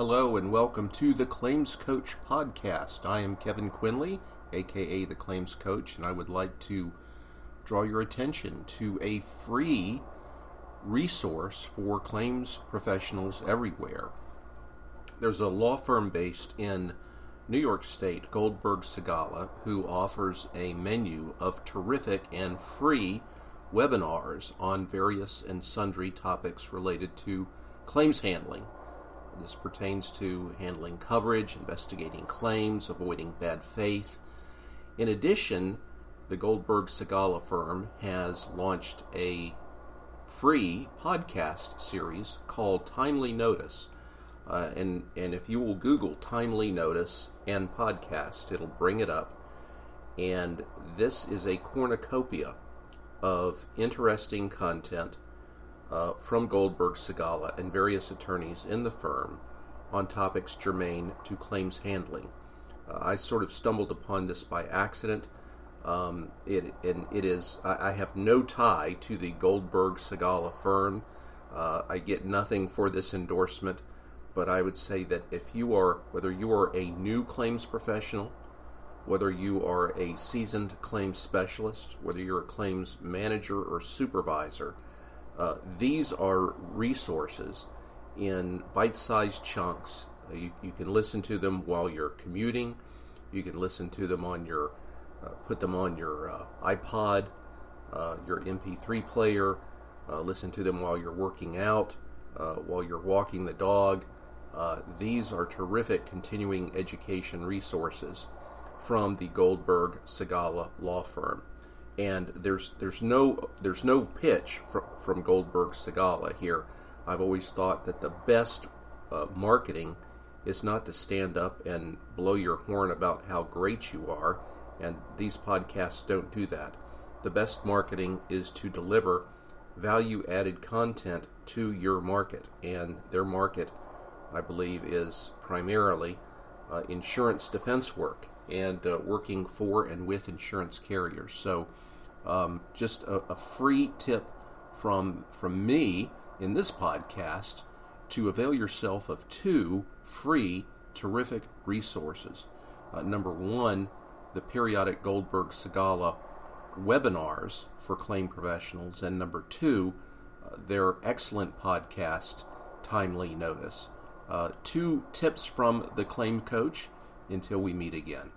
Hello and welcome to the Claims Coach podcast. I am Kevin Quinley, aka the Claims Coach, and I would like to draw your attention to a free resource for claims professionals everywhere. There's a law firm based in New York State, Goldberg Segalla, who offers a menu of terrific and free webinars on various and sundry topics related to claims handling this pertains to handling coverage, investigating claims, avoiding bad faith. In addition, the Goldberg Segalla firm has launched a free podcast series called Timely Notice. Uh, and, and if you will Google Timely Notice and podcast, it'll bring it up. And this is a cornucopia of interesting content uh, from Goldberg Segalla and various attorneys in the firm on topics germane to claims handling. Uh, I sort of stumbled upon this by accident. Um, it, and it is I, I, have no tie to the Goldberg Segalla firm. Uh, I get nothing for this endorsement, but I would say that if you are whether you are a new claims professional, whether you are a seasoned claims specialist, whether you're a claims manager or supervisor, uh, these are resources in bite sized chunks. Uh, you, you, can listen to them while you're commuting. You can listen to them on your, uh, put them on your uh, iPod, uh, your MP3 player, listen to them while you're working out, while you're walking the dog. these are terrific continuing education resources from the Goldberg Segalla law firm and there's there's no there's no pitch from, from Goldberg Segalla here. I've always thought that the best uh, marketing is not to stand up and blow your horn about how great you are, and these podcasts don't do that. The best marketing is to deliver value added content to your market, and their market, I believe, is primarily uh, insurance defense work and uh, working for and with insurance carriers. So um, just a, a free tip from from me in this podcast to avail yourself of two free, terrific resources. Uh, number one, the periodic Goldberg Segalla webinars for claim professionals, and number two, uh, their excellent podcast, Timely Notice. Uh, two tips from the claim coach until we meet again.